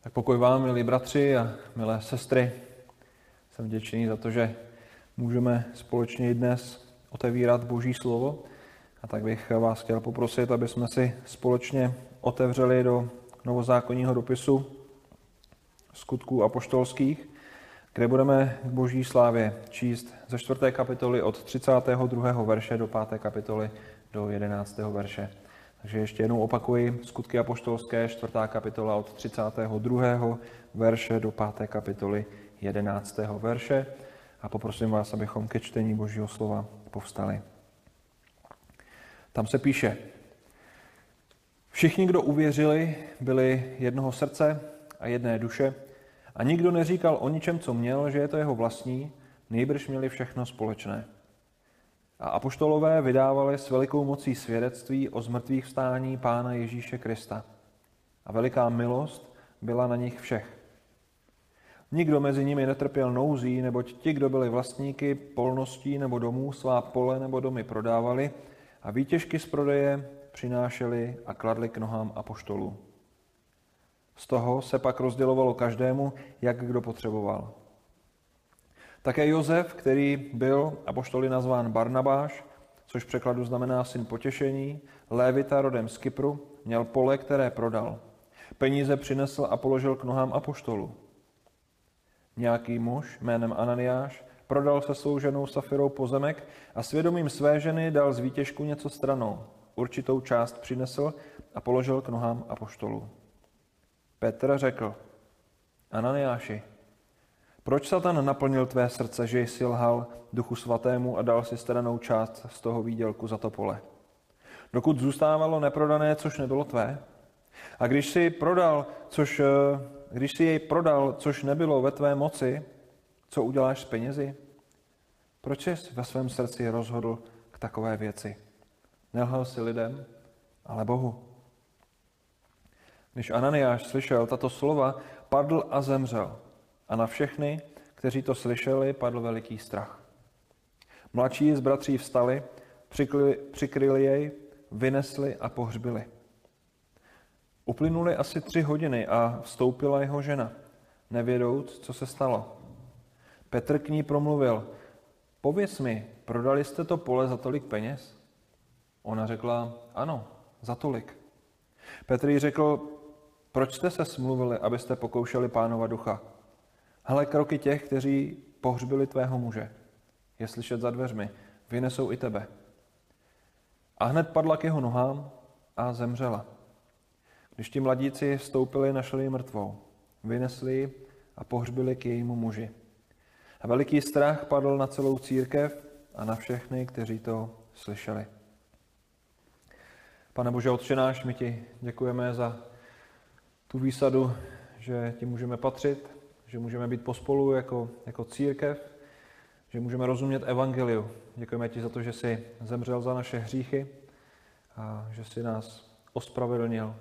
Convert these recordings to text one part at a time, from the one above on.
Tak pokoj vám, milí bratři a milé sestry. Jsem vděčný za to, že můžeme společně i dnes otevírat Boží slovo. A tak bych vás chtěl poprosit, aby jsme si společně otevřeli do novozákonního dopisu skutků apoštolských, kde budeme k Boží slávě číst ze čtvrté kapitoly od 32. verše do 5. kapitoly do 11. verše. Takže ještě jednou opakuji, skutky apoštolské, čtvrtá kapitola od 32. verše do 5. kapitoly 11. verše a poprosím vás, abychom ke čtení Božího slova povstali. Tam se píše, všichni, kdo uvěřili, byli jednoho srdce a jedné duše a nikdo neříkal o ničem, co měl, že je to jeho vlastní, nejbrž měli všechno společné. A apoštolové vydávali s velikou mocí svědectví o zmrtvých vstání Pána Ježíše Krista. A veliká milost byla na nich všech. Nikdo mezi nimi netrpěl nouzí, neboť ti, kdo byli vlastníky polností nebo domů, svá pole nebo domy prodávali a výtěžky z prodeje přinášeli a kladli k nohám apoštolů. Z toho se pak rozdělovalo každému, jak kdo potřeboval. Také Josef, který byl apoštoli nazván Barnabáš, což překladu znamená syn potěšení, Lévita rodem z Kypru, měl pole, které prodal. Peníze přinesl a položil k nohám apoštolu. Nějaký muž jménem Ananiáš prodal se svou ženou Safirou pozemek a svědomím své ženy dal z výtěžku něco stranou. Určitou část přinesl a položil k nohám apoštolu. Petr řekl, Ananiáši, proč Satan naplnil tvé srdce, že jsi lhal duchu svatému a dal si stranou část z toho výdělku za to pole? Dokud zůstávalo neprodané, což nebylo tvé? A když si prodal, což, eh, když si jej prodal, což nebylo ve tvé moci, co uděláš s penězi? Proč jsi ve svém srdci rozhodl k takové věci? Nelhal si lidem, ale Bohu. Když Ananiáš slyšel tato slova, padl a zemřel. A na všechny, kteří to slyšeli, padl veliký strach. Mladší z bratří vstali, přikryli, přikryli jej, vynesli a pohřbili. Uplynuly asi tři hodiny a vstoupila jeho žena, nevědouc, co se stalo. Petr k ní promluvil, pověz mi, prodali jste to pole za tolik peněz? Ona řekla, ano, za tolik. Petr jí řekl, proč jste se smluvili, abyste pokoušeli pánova ducha? Hele, kroky těch, kteří pohřbili tvého muže, je slyšet za dveřmi, vynesou i tebe. A hned padla k jeho nohám a zemřela. Když ti mladíci vstoupili, našli ji mrtvou. Vynesli ji a pohřbili k jejímu muži. A veliký strach padl na celou církev a na všechny, kteří to slyšeli. Pane Bože, Otče my ti děkujeme za tu výsadu, že ti můžeme patřit, že můžeme být pospolu jako, jako církev, že můžeme rozumět evangeliu. Děkujeme ti za to, že jsi zemřel za naše hříchy a že jsi nás ospravedlnil.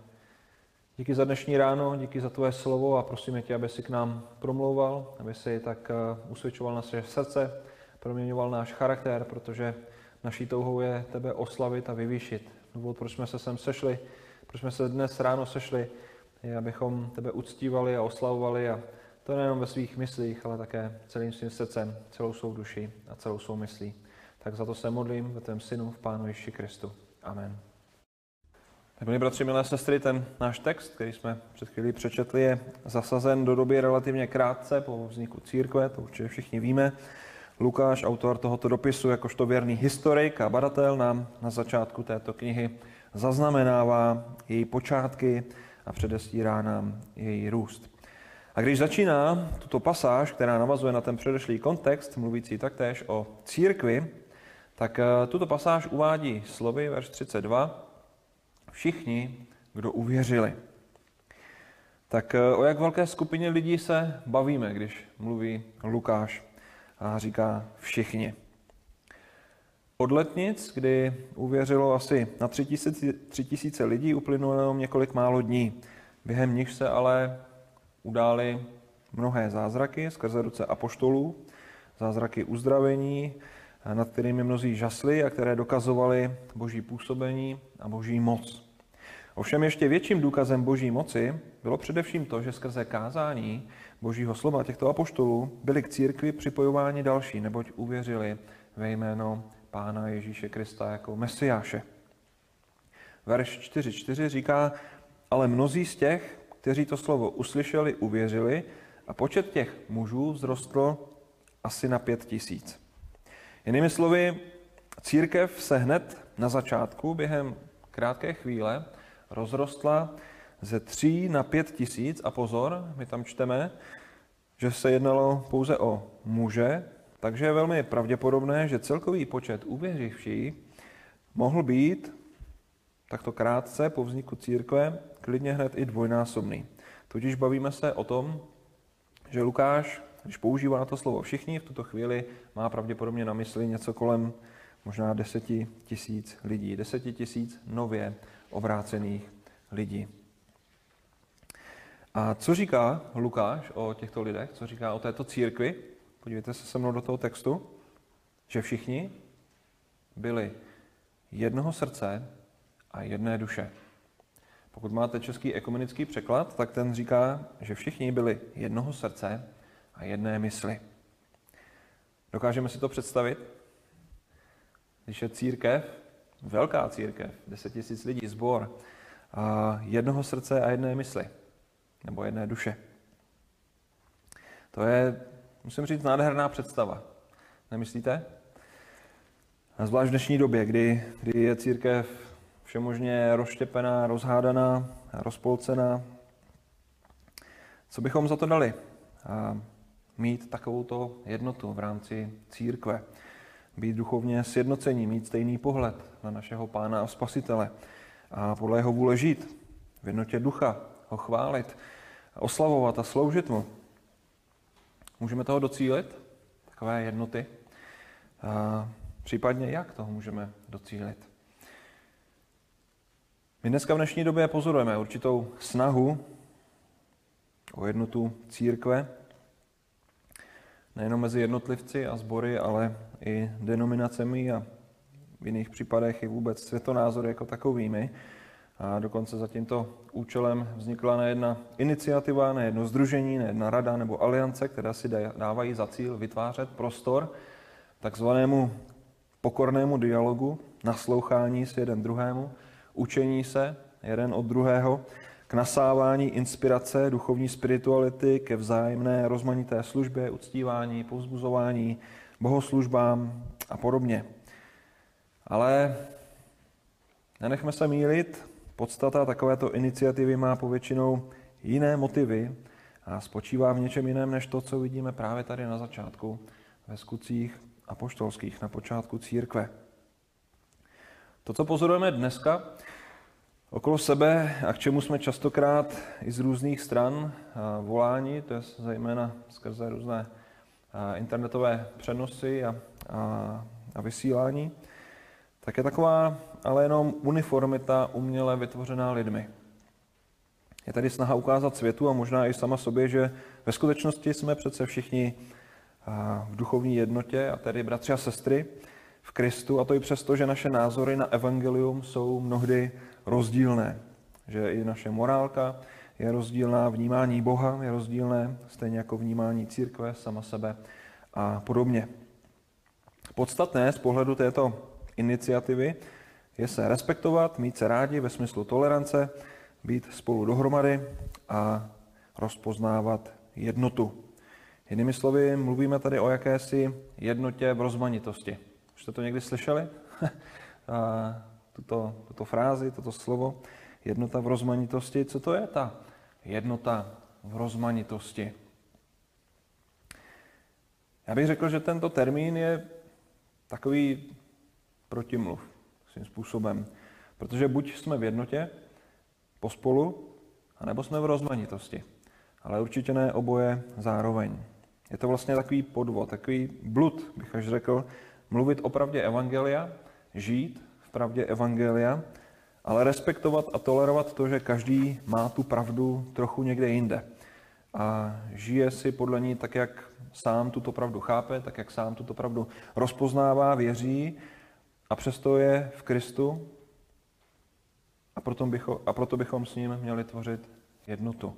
Díky za dnešní ráno, díky za tvoje slovo a prosíme tě, aby si k nám promlouval, aby si tak eh, usvědčoval naše srdce, proměňoval náš charakter, protože naší touhou je tebe oslavit a vyvýšit. Důvod, proč jsme se sem sešli, proč jsme se dnes ráno sešli, je, abychom tebe uctívali a oslavovali a to nejenom ve svých myslích, ale také celým svým srdcem, celou svou duši a celou svou myslí. Tak za to se modlím ve tvém synu, v Pánu Ježíši Kristu. Amen. Tak milí bratři, milé sestry, ten náš text, který jsme před chvílí přečetli, je zasazen do doby relativně krátce po vzniku církve, to určitě všichni víme. Lukáš, autor tohoto dopisu, jakožto věrný historik a badatel, nám na začátku této knihy zaznamenává její počátky a předestírá nám její růst. A když začíná tuto pasáž, která navazuje na ten předešlý kontext, mluvící taktéž o církvi, tak eh, tuto pasáž uvádí slovy, verš 32, všichni, kdo uvěřili. Tak eh, o jak velké skupině lidí se bavíme, když mluví Lukáš a říká všichni. Od letnic, kdy uvěřilo asi na tři tisíce, tři tisíce lidí, uplynulo jenom několik málo dní, během nich se ale udály mnohé zázraky skrze ruce apoštolů, zázraky uzdravení, nad kterými mnozí žasli a které dokazovaly boží působení a boží moc. Ovšem ještě větším důkazem boží moci bylo především to, že skrze kázání božího slova těchto apoštolů byli k církvi připojováni další, neboť uvěřili ve jméno Pána Ježíše Krista jako Mesiáše. Verš 4.4 říká, ale mnozí z těch, kteří to slovo uslyšeli, uvěřili a počet těch mužů vzrostl asi na pět tisíc. Jinými slovy, církev se hned na začátku během krátké chvíle rozrostla ze tří na pět tisíc a pozor, my tam čteme, že se jednalo pouze o muže, takže je velmi pravděpodobné, že celkový počet uvěřivších mohl být takto krátce po vzniku církve klidně hned i dvojnásobný. Tudíž bavíme se o tom, že Lukáš, když používá to slovo všichni, v tuto chvíli má pravděpodobně na mysli něco kolem možná deseti tisíc lidí, deseti tisíc nově obrácených lidí. A co říká Lukáš o těchto lidech? Co říká o této církvi? Podívejte se se mnou do toho textu, že všichni byli jednoho srdce a jedné duše. Pokud máte český ekumenický překlad, tak ten říká, že všichni byli jednoho srdce a jedné mysli. Dokážeme si to představit? Když je církev, velká církev, 10 tisíc lidí, sbor, a jednoho srdce a jedné mysli, nebo jedné duše. To je, musím říct, nádherná představa. Nemyslíte? A zvlášť v dnešní době, kdy, kdy je církev všemožně rozštěpená, rozhádaná, rozpolcená. Co bychom za to dali? Mít takovouto jednotu v rámci církve. Být duchovně sjednocení, mít stejný pohled na našeho pána a spasitele a podle jeho vůle žít, v jednotě ducha, ho chválit, oslavovat a sloužit mu. Můžeme toho docílit, takové jednoty? A případně jak toho můžeme docílit? My dneska v dnešní době pozorujeme určitou snahu o jednotu církve, nejenom mezi jednotlivci a sbory, ale i denominacemi a v jiných případech i vůbec světonázory jako takovými. A dokonce za tímto účelem vznikla nejedna iniciativa, nejedno združení, nejedna rada nebo aliance, která si dávají za cíl vytvářet prostor takzvanému pokornému dialogu, naslouchání si jeden druhému, učení se jeden od druhého, k nasávání inspirace, duchovní spirituality, ke vzájemné rozmanité službě, uctívání, povzbuzování, bohoslužbám a podobně. Ale nenechme se mílit, podstata takovéto iniciativy má povětšinou jiné motivy a spočívá v něčem jiném, než to, co vidíme právě tady na začátku ve skutcích apoštolských, na počátku církve. To, co pozorujeme dneska okolo sebe a k čemu jsme častokrát i z různých stran voláni, to je zejména skrze různé internetové přenosy a, a, a vysílání, tak je taková ale jenom uniformita uměle vytvořená lidmi. Je tady snaha ukázat světu a možná i sama sobě, že ve skutečnosti jsme přece všichni v duchovní jednotě, a tedy bratři a sestry v Kristu, a to i přesto, že naše názory na evangelium jsou mnohdy rozdílné. Že i naše morálka je rozdílná, vnímání Boha je rozdílné, stejně jako vnímání církve, sama sebe a podobně. Podstatné z pohledu této iniciativy je se respektovat, mít se rádi ve smyslu tolerance, být spolu dohromady a rozpoznávat jednotu. Jinými slovy, mluvíme tady o jakési jednotě v rozmanitosti. Už jste to někdy slyšeli? tuto, tuto frázi, toto slovo, jednota v rozmanitosti. Co to je ta jednota v rozmanitosti? Já bych řekl, že tento termín je takový protimluv svým způsobem. Protože buď jsme v jednotě, pospolu, anebo jsme v rozmanitosti. Ale určitě ne oboje zároveň. Je to vlastně takový podvod, takový blud, bych až řekl, mluvit o pravdě Evangelia, žít v pravdě Evangelia, ale respektovat a tolerovat to, že každý má tu pravdu trochu někde jinde. A žije si podle ní tak, jak sám tuto pravdu chápe, tak, jak sám tuto pravdu rozpoznává, věří a přesto je v Kristu a proto, bychom, a proto bychom s ním měli tvořit jednotu.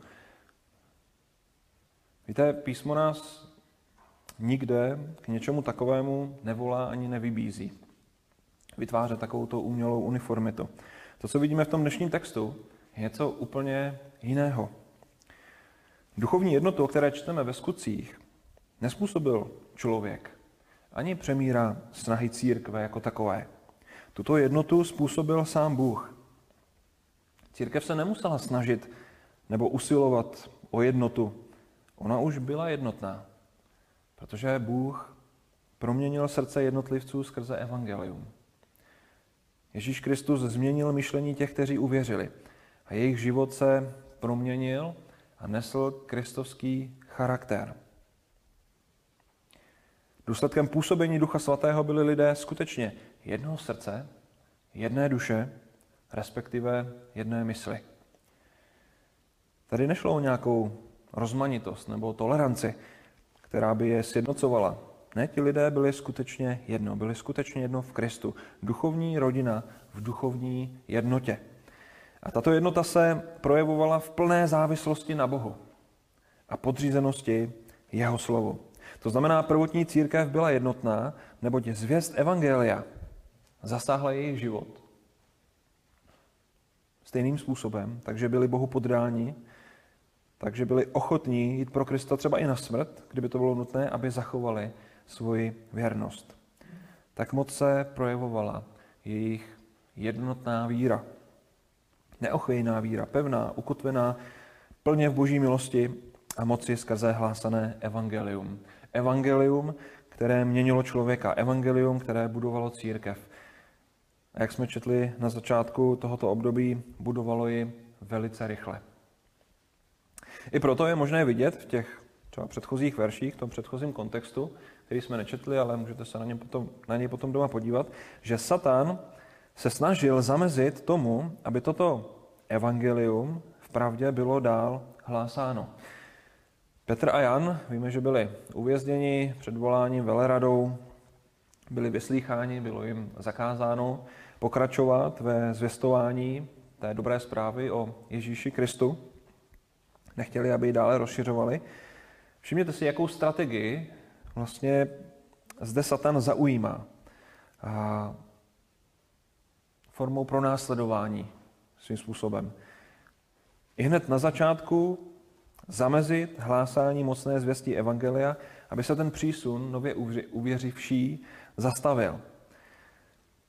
Víte, písmo nás nikde k něčemu takovému nevolá ani nevybízí. Vytvářet takovou umělou uniformitu. To, co vidíme v tom dnešním textu, je něco úplně jiného. Duchovní jednotu, o které čteme ve skutcích, nespůsobil člověk, ani přemíra snahy církve jako takové. Tuto jednotu způsobil sám Bůh. Církev se nemusela snažit nebo usilovat o jednotu. Ona už byla jednotná, protože Bůh proměnil srdce jednotlivců skrze evangelium. Ježíš Kristus změnil myšlení těch, kteří uvěřili a jejich život se proměnil a nesl kristovský charakter. Důsledkem působení Ducha Svatého byli lidé skutečně jednoho srdce, jedné duše, respektive jedné mysli. Tady nešlo o nějakou rozmanitost nebo toleranci, která by je sjednocovala. Ne, ti lidé byli skutečně jedno, byli skutečně jedno v Kristu. Duchovní rodina v duchovní jednotě. A tato jednota se projevovala v plné závislosti na Bohu a podřízenosti jeho slovu. To znamená, prvotní církev byla jednotná, neboť zvěst Evangelia zasáhla jejich život stejným způsobem, takže byli Bohu podráni, takže byli ochotní jít pro Krista třeba i na smrt, kdyby to bylo nutné, aby zachovali svoji věrnost. Tak moc se projevovala jejich jednotná víra. Neochvějná víra, pevná, ukotvená, plně v boží milosti a moci skrze hlásané evangelium. Evangelium, které měnilo člověka, evangelium, které budovalo církev. A jak jsme četli na začátku tohoto období, budovalo ji velice rychle. I proto je možné vidět v těch třeba předchozích verších, v tom předchozím kontextu, který jsme nečetli, ale můžete se na, ně potom, na něj potom doma podívat, že Satan se snažil zamezit tomu, aby toto evangelium v pravdě bylo dál hlásáno. Petr a Jan, víme, že byli uvězněni před voláním veleradou, byli vyslýcháni, bylo jim zakázáno pokračovat ve zvěstování té dobré zprávy o Ježíši Kristu. Nechtěli, aby ji dále rozšiřovali. Všimněte si, jakou strategii vlastně zde Satan zaujímá. A formou pronásledování svým způsobem. I hned na začátku zamezit hlásání mocné zvěstí Evangelia, aby se ten přísun nově uvěřivší zastavil.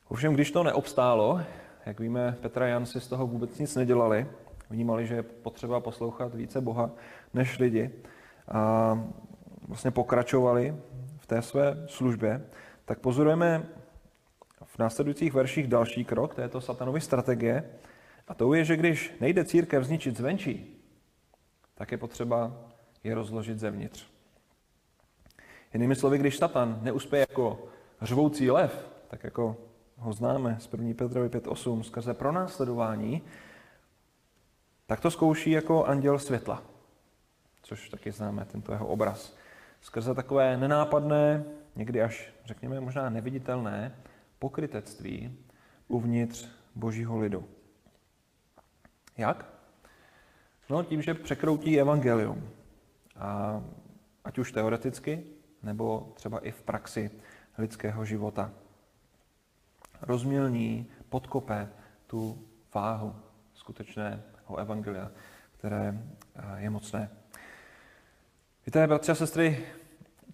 Ovšem, když to neobstálo, jak víme, Petra a Jan si z toho vůbec nic nedělali, vnímali, že je potřeba poslouchat více Boha než lidi a vlastně pokračovali v té své službě, tak pozorujeme v následujících verších další krok této satanovy strategie, a to je, že když nejde církev zničit zvenčí, tak je potřeba je rozložit zevnitř. Jinými slovy, když Satan neuspěje jako řvoucí lev, tak jako ho známe z 1. Petrovi 5.8 skrze pronásledování, tak to zkouší jako anděl světla, což taky známe, tento jeho obraz. Skrze takové nenápadné, někdy až, řekněme, možná neviditelné pokrytectví uvnitř božího lidu. Jak? No tím, že překroutí evangelium. A ať už teoreticky, nebo třeba i v praxi lidského života. Rozmělní, podkope tu váhu skutečného evangelia, které eh, je mocné. Víte, bratři a sestry,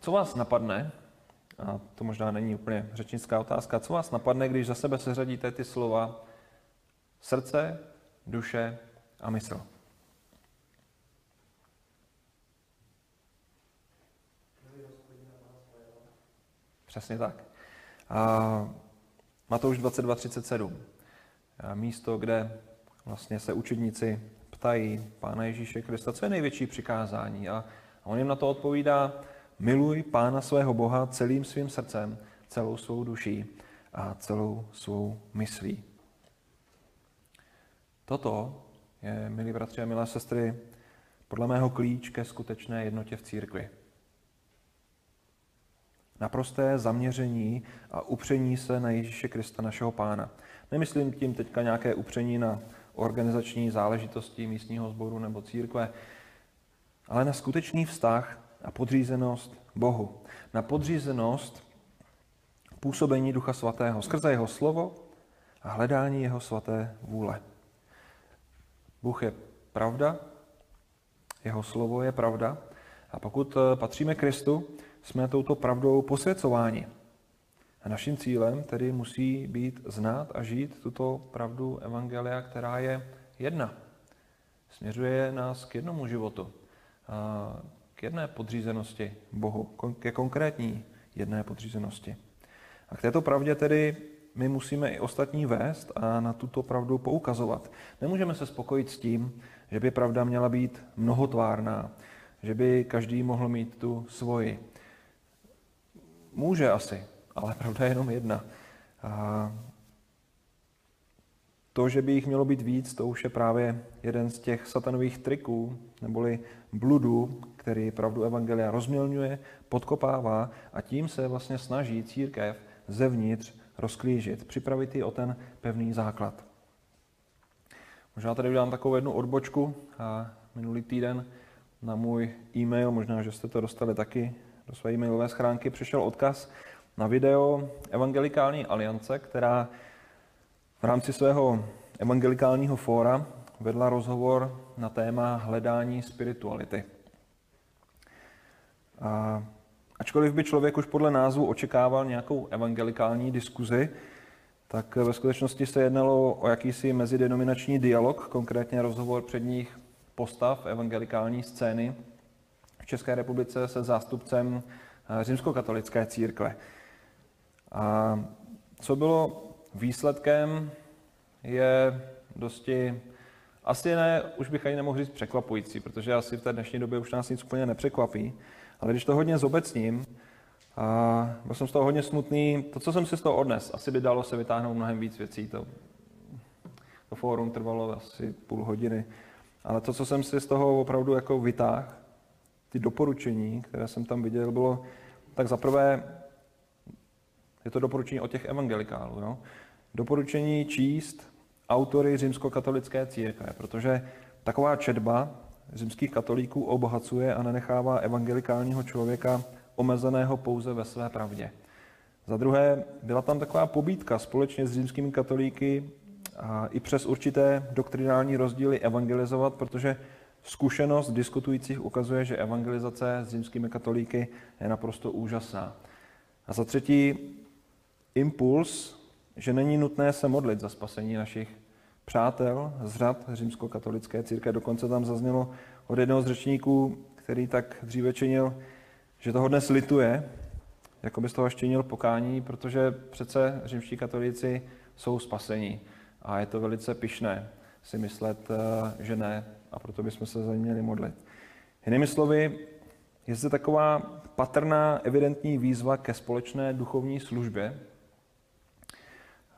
co vás napadne, a to možná není úplně řečnická otázka, co vás napadne, když za sebe seřadíte ty slova srdce, duše a mysl? Přesně tak. A Matouš 22.37. Místo, kde vlastně se učedníci ptají Pána Ježíše Krista, co je největší přikázání. A on jim na to odpovídá, miluj Pána svého Boha celým svým srdcem, celou svou duší a celou svou myslí. Toto je, milí bratři a milé sestry, podle mého klíč ke skutečné jednotě v církvi naprosté zaměření a upření se na Ježíše Krista, našeho pána. Nemyslím tím teďka nějaké upření na organizační záležitosti místního sboru nebo církve, ale na skutečný vztah a podřízenost Bohu. Na podřízenost působení Ducha Svatého skrze jeho slovo a hledání jeho svaté vůle. Bůh je pravda, jeho slovo je pravda a pokud eh, patříme Kristu, jsme touto pravdou posvěcováni. A naším cílem tedy musí být znát a žít tuto pravdu Evangelia, která je jedna. Směřuje nás k jednomu životu, k jedné podřízenosti Bohu, ke konkrétní jedné podřízenosti. A k této pravdě tedy my musíme i ostatní vést a na tuto pravdu poukazovat. Nemůžeme se spokojit s tím, že by pravda měla být mnohotvárná, že by každý mohl mít tu svoji. Může asi, ale pravda je jenom jedna. A to, že by jich mělo být víc, to už je právě jeden z těch satanových triků, neboli bludů, který pravdu Evangelia rozmělňuje, podkopává a tím se vlastně snaží církev zevnitř rozklížit, připravit ji o ten pevný základ. Možná tady udělám takovou jednu odbočku. A minulý týden na můj e-mail, možná, že jste to dostali taky do své e-mailové schránky, přišel odkaz na video Evangelikální aliance, která v rámci svého evangelikálního fóra vedla rozhovor na téma hledání spirituality. A ačkoliv by člověk už podle názvu očekával nějakou evangelikální diskuzi, tak ve skutečnosti se jednalo o jakýsi mezidenominační dialog, konkrétně rozhovor předních postav evangelikální scény v České republice se zástupcem eh, římskokatolické církve. A co bylo výsledkem, je dosti, asi ne, už bych ani nemohl říct překvapující, protože asi v té dnešní době už nás nic úplně nepřekvapí, ale když to hodně zobecním, a byl jsem z toho hodně smutný. To, co jsem si z toho odnes, asi by dalo se vytáhnout mnohem víc věcí. To, to fórum trvalo asi půl hodiny. Ale to, co jsem si z toho opravdu jako vytáhl, ty doporučení, které jsem tam viděl, bylo, tak zaprvé je to doporučení od těch evangelikálů. Jo? Doporučení číst autory římskokatolické církve, protože taková četba římských katolíků obohacuje a nenechává evangelikálního člověka omezeného pouze ve své pravdě. Za druhé, byla tam taková pobídka společně s římskými katolíky a i přes určité doktrinální rozdíly evangelizovat, protože zkušenost diskutujících ukazuje, že evangelizace s římskými katolíky je naprosto úžasná. A za třetí, impuls, že není nutné se modlit za spasení našich přátel z řad římskokatolické církve. Dokonce tam zaznělo od jednoho z řečníků, který tak dříve činil, že toho dnes lituje, jako by z toho štěnil pokání, protože přece římští katolíci jsou spasení. A je to velice pišné si myslet, eh, že ne, a proto bychom se za ně měli modlit. Jinými slovy, je zde taková patrná, evidentní výzva ke společné duchovní službě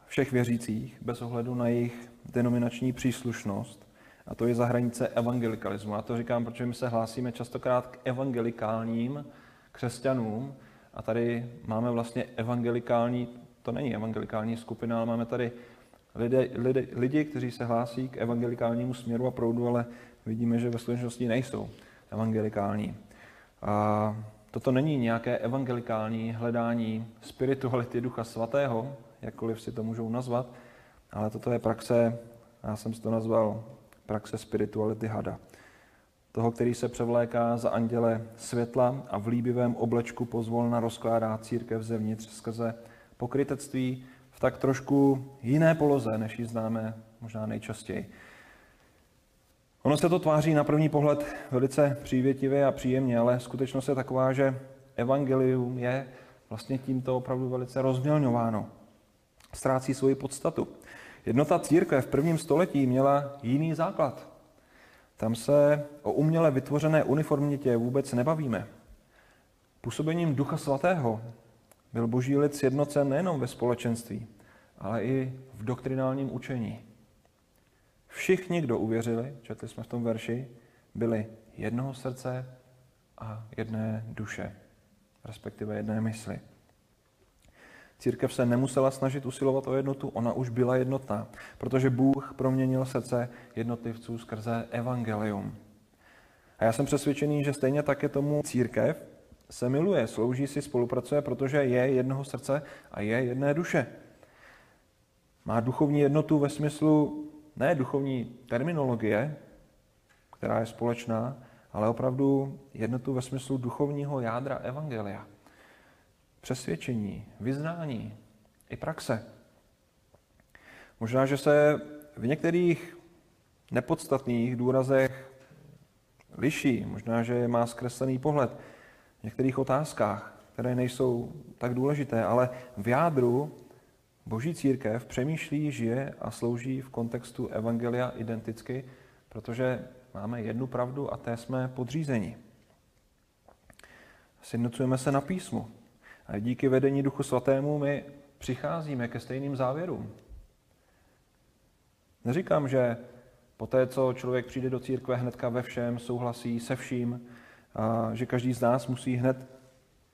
všech věřících, bez ohledu na jejich denominační příslušnost. A to je za hranice evangelikalismu. A to říkám, protože my se hlásíme častokrát k evangelikálním křesťanům. A tady máme vlastně evangelikální, to není evangelikální skupina, ale máme tady lidi, lidi, lidi kteří se hlásí k evangelikálnímu směru a proudu, ale vidíme, že ve skutečnosti nejsou evangelikální. A toto není nějaké evangelikální hledání spirituality Ducha Svatého, jakkoliv si to můžou nazvat, ale toto je praxe, já jsem si to nazval praxe spirituality hada toho, který se převléká za anděle světla a v líbivém oblečku pozvolna rozkládá církev zevnitř skrze pokrytectví v tak trošku jiné poloze, než ji známe možná nejčastěji. Ono se to tváří na první pohled velice přívětivě a příjemně, ale skutečnost je taková, že evangelium je vlastně tímto opravdu velice rozmělňováno. Ztrácí svoji podstatu. Jednota církve v prvním století měla jiný základ. Tam se o uměle vytvořené uniformitě vůbec nebavíme. Působením Ducha Svatého byl boží lid sjednocen nejenom ve společenství, ale i v doktrinálním učení. Všichni, kdo uvěřili, četli jsme v tom verši, byli jednoho srdce a jedné duše, respektive jedné mysli. Církev se nemusela snažit usilovat o jednotu, ona už byla jednotná, protože Bůh proměnil srdce jednotlivců skrze evangelium. A já jsem přesvědčený, že stejně tak je tomu církev, se miluje, slouží si, spolupracuje, protože je jednoho srdce a je jedné duše. Má duchovní jednotu ve smyslu ne duchovní terminologie, která je společná, ale opravdu jednotu ve smyslu duchovního jádra evangelia. Přesvědčení, vyznání i praxe. Možná, že se v některých nepodstatných důrazech liší, možná, že má zkreslený pohled v některých otázkách, které nejsou tak důležité, ale v jádru Boží církev přemýšlí, žije a slouží v kontextu evangelia identicky, protože máme jednu pravdu a té jsme podřízeni. Sjednocujeme se na písmu. A díky vedení Duchu Svatému my přicházíme ke stejným závěrům. Neříkám, že po té, co člověk přijde do církve, hnedka ve všem souhlasí se vším, a že každý z nás musí hned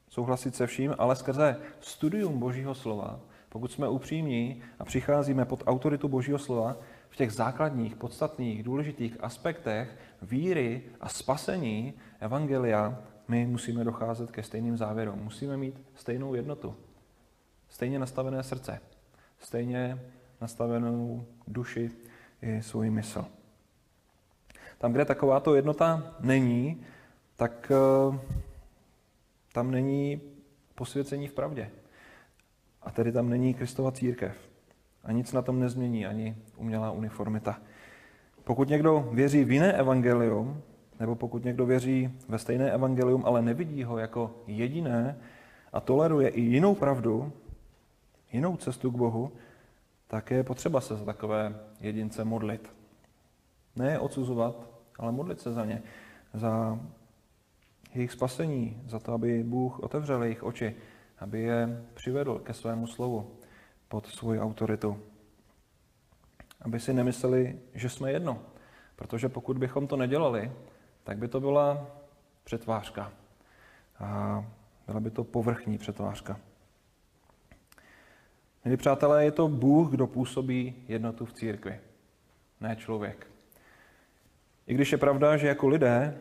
souhlasit se vším, ale skrze studium Božího slova, pokud jsme upřímní a přicházíme pod autoritu Božího slova, v těch základních, podstatných, důležitých aspektech víry a spasení Evangelia, my musíme docházet ke stejným závěrům. Musíme mít stejnou jednotu, stejně nastavené srdce, stejně nastavenou duši i svůj mysl. Tam, kde takováto jednota není, tak eh, tam není posvěcení v pravdě. A tedy tam není Kristova církev. A nic na tom nezmění, ani umělá uniformita. Pokud někdo věří v jiné evangelium, nebo pokud někdo věří ve stejné evangelium, ale nevidí ho jako jediné a toleruje i jinou pravdu, jinou cestu k Bohu, tak je potřeba se za takové jedince modlit. Ne je odsuzovat, ale modlit se za ně, za jejich spasení, za to, aby Bůh otevřel jejich oči, aby je přivedl ke svému slovu pod svou autoritu. Aby si nemysleli, že jsme jedno. Protože pokud bychom to nedělali, tak by to byla přetvářka. A byla by to povrchní přetvářka. Milí přátelé, je to Bůh, kdo působí jednotu v církvi, ne člověk. I když je pravda, že jako lidé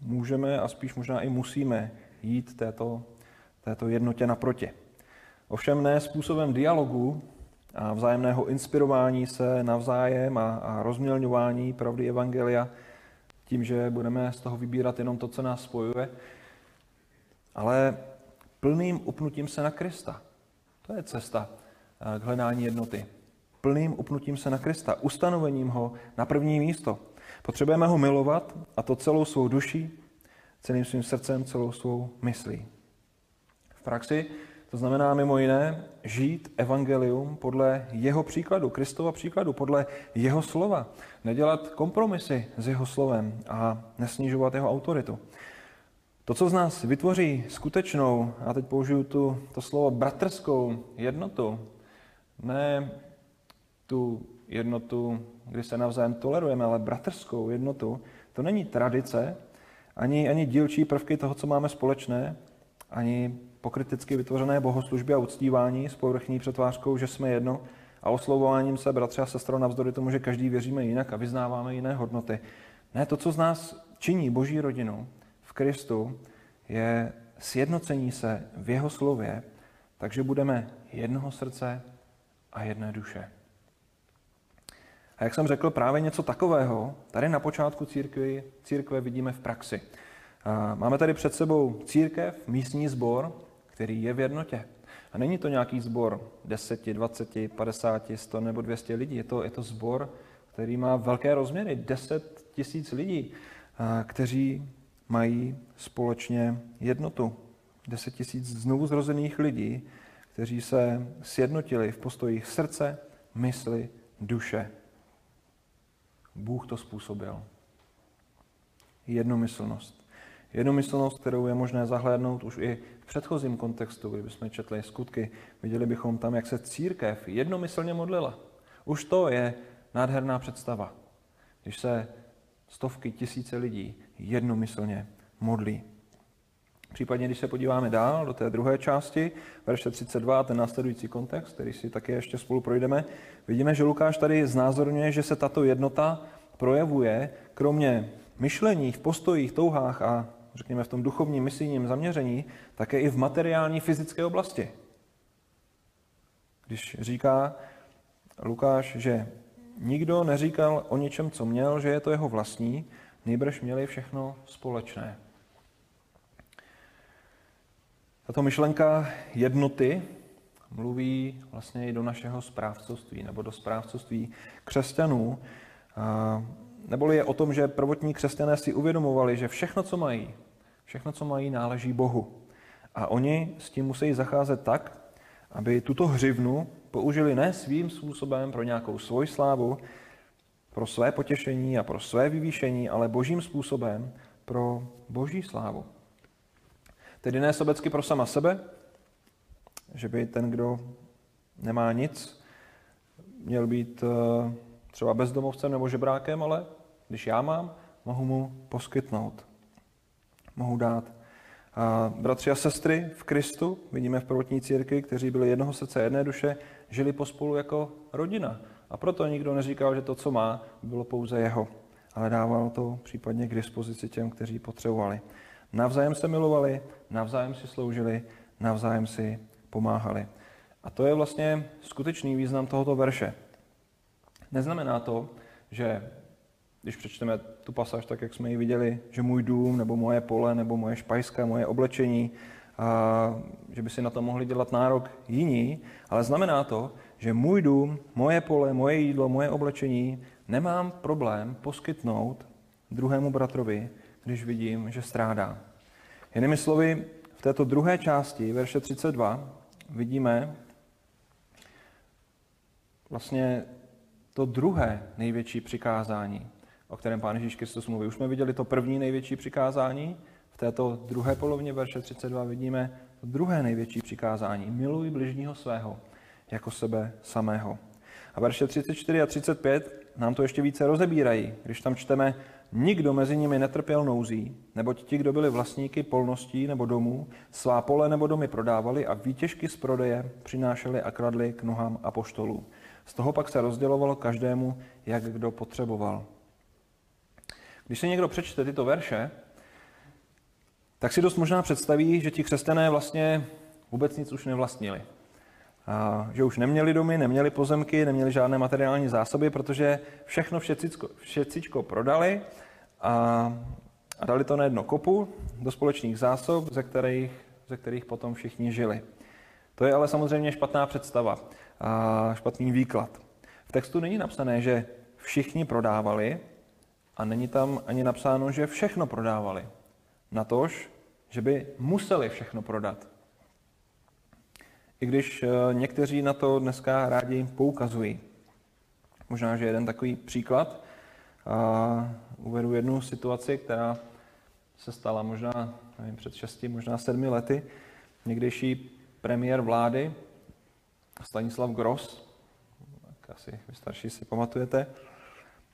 můžeme a spíš možná i musíme jít této, této jednotě naproti. Ovšem ne způsobem dialogu a vzájemného inspirování se navzájem a, a rozmělňování pravdy Evangelia, tím, že budeme z toho vybírat jenom to, co nás spojuje, ale plným upnutím se na Krista. To je cesta k hledání jednoty. Plným upnutím se na Krista, ustanovením ho na první místo. Potřebujeme ho milovat a to celou svou duší, celým svým srdcem, celou svou myslí. V praxi to znamená mimo jiné žít evangelium podle jeho příkladu, Kristova příkladu, podle jeho slova. Nedělat kompromisy s jeho slovem a nesnižovat jeho autoritu. To, co z nás vytvoří skutečnou, a teď použiju tu, to slovo bratrskou jednotu, ne tu jednotu, kdy se navzájem tolerujeme, ale bratrskou jednotu, to není tradice, ani, ani dílčí prvky toho, co máme společné, ani pokriticky vytvořené bohoslužby a uctívání s povrchní přetvářkou, že jsme jedno a oslovováním se bratře a sestro navzdory tomu, že každý věříme jinak a vyznáváme jiné hodnoty. Ne, to, co z nás činí boží rodinu v Kristu, je sjednocení se v jeho slově, takže budeme jednoho srdce a jedné duše. A jak jsem řekl, právě něco takového tady na počátku církve, církve vidíme v praxi. Máme tady před sebou církev, místní sbor, který je v jednotě. A není to nějaký sbor 10, 20, 50, 100 nebo 200 lidí. Je to, je to sbor, který má velké rozměry. 10 tisíc lidí, kteří mají společně jednotu. 10 tisíc znovu zrozených lidí, kteří se sjednotili v postojích srdce, mysli, duše. Bůh to způsobil. Jednomyslnost. Jednomyslnost, kterou je možné zahlédnout už i v předchozím kontextu, kdybychom četli skutky, viděli bychom tam, jak se církev jednomyslně modlila. Už to je nádherná představa, když se stovky, tisíce lidí jednomyslně modlí. Případně, když se podíváme dál do té druhé části, verše 32 a ten následující kontext, který si také ještě spolu projdeme, vidíme, že Lukáš tady znázorňuje, že se tato jednota projevuje kromě myšlení, v postojích, touhách a řekněme v tom duchovním misijním zaměření, také i v materiální fyzické oblasti. Když říká Lukáš, že nikdo neříkal o něčem, co měl, že je to jeho vlastní, nejbrž měli všechno společné. Tato myšlenka jednoty mluví vlastně i do našeho správcovství nebo do správcovství křesťanů. Neboli je o tom, že prvotní křesťané si uvědomovali, že všechno, co mají, všechno, co mají, náleží Bohu. A oni s tím musí zacházet tak, aby tuto hřivnu použili ne svým způsobem pro nějakou svoji slávu, pro své potěšení a pro své vyvýšení, ale božím způsobem pro boží slávu. Tedy ne sobecky pro sama sebe, že by ten, kdo nemá nic, měl být eh, třeba bezdomovcem nebo žebrákem, ale když já mám, mohu mu poskytnout. Mohu dát. A bratři a sestry v Kristu, vidíme v prvotní církvi, kteří byli jednoho srdce jedné duše, žili pospolu jako rodina. A proto nikdo neříkal, že to, co má, bylo pouze jeho, ale dával to případně k dispozici těm, kteří potřebovali. Navzájem se milovali, navzájem si sloužili, navzájem si pomáhali. A to je vlastně skutečný význam tohoto verše. Neznamená to, že když přečteme tu pasáž tak, jak jsme ji viděli, že můj dům, nebo moje pole, nebo moje špajska, moje oblečení, a že by si na to mohli dělat nárok jiní, ale znamená to, že můj dům, moje pole, moje jídlo, moje oblečení nemám problém poskytnout druhému bratrovi, když vidím, že strádá. Jinými slovy, v této druhé části, verše 32, vidíme vlastně to druhé největší přikázání, o kterém Pán Ježíš Kristus mluví. Už jsme viděli to první největší přikázání, v této druhé polovině verše 32 vidíme to druhé největší přikázání. Miluj bližního svého jako sebe samého. A verše 34 a 35 nám to ještě více rozebírají, když tam čteme, nikdo mezi nimi netrpěl nouzí, neboť ti, kdo byli vlastníky polností nebo domů, svá pole nebo domy prodávali a výtěžky z prodeje přinášeli a kradli k nohám a poštolů. Z toho pak se rozdělovalo každému, jak kdo potřeboval. Když se někdo přečte tyto verše, tak si dost možná představí, že ti křesťané vlastně vůbec nic už nevlastnili. A že už neměli domy, neměli pozemky, neměli žádné materiální zásoby, protože všechno všetcičko, všetcičko prodali a, a dali to na jedno kopu do společných zásob, ze kterých, ze kterých potom všichni žili. To je ale samozřejmě špatná představa špatný výklad. V textu není napsané, že všichni prodávali a není tam ani napsáno, že všechno prodávali. Natož, že by museli všechno prodat. I když eh, někteří na to dneska rádi poukazují. Možná, že jeden takový příklad. Uvedu jednu situaci, která se stala možná nevím, před 6, možná 7 lety. Někdejší premiér vlády Stanislav Gross, tak asi vy starší si pamatujete,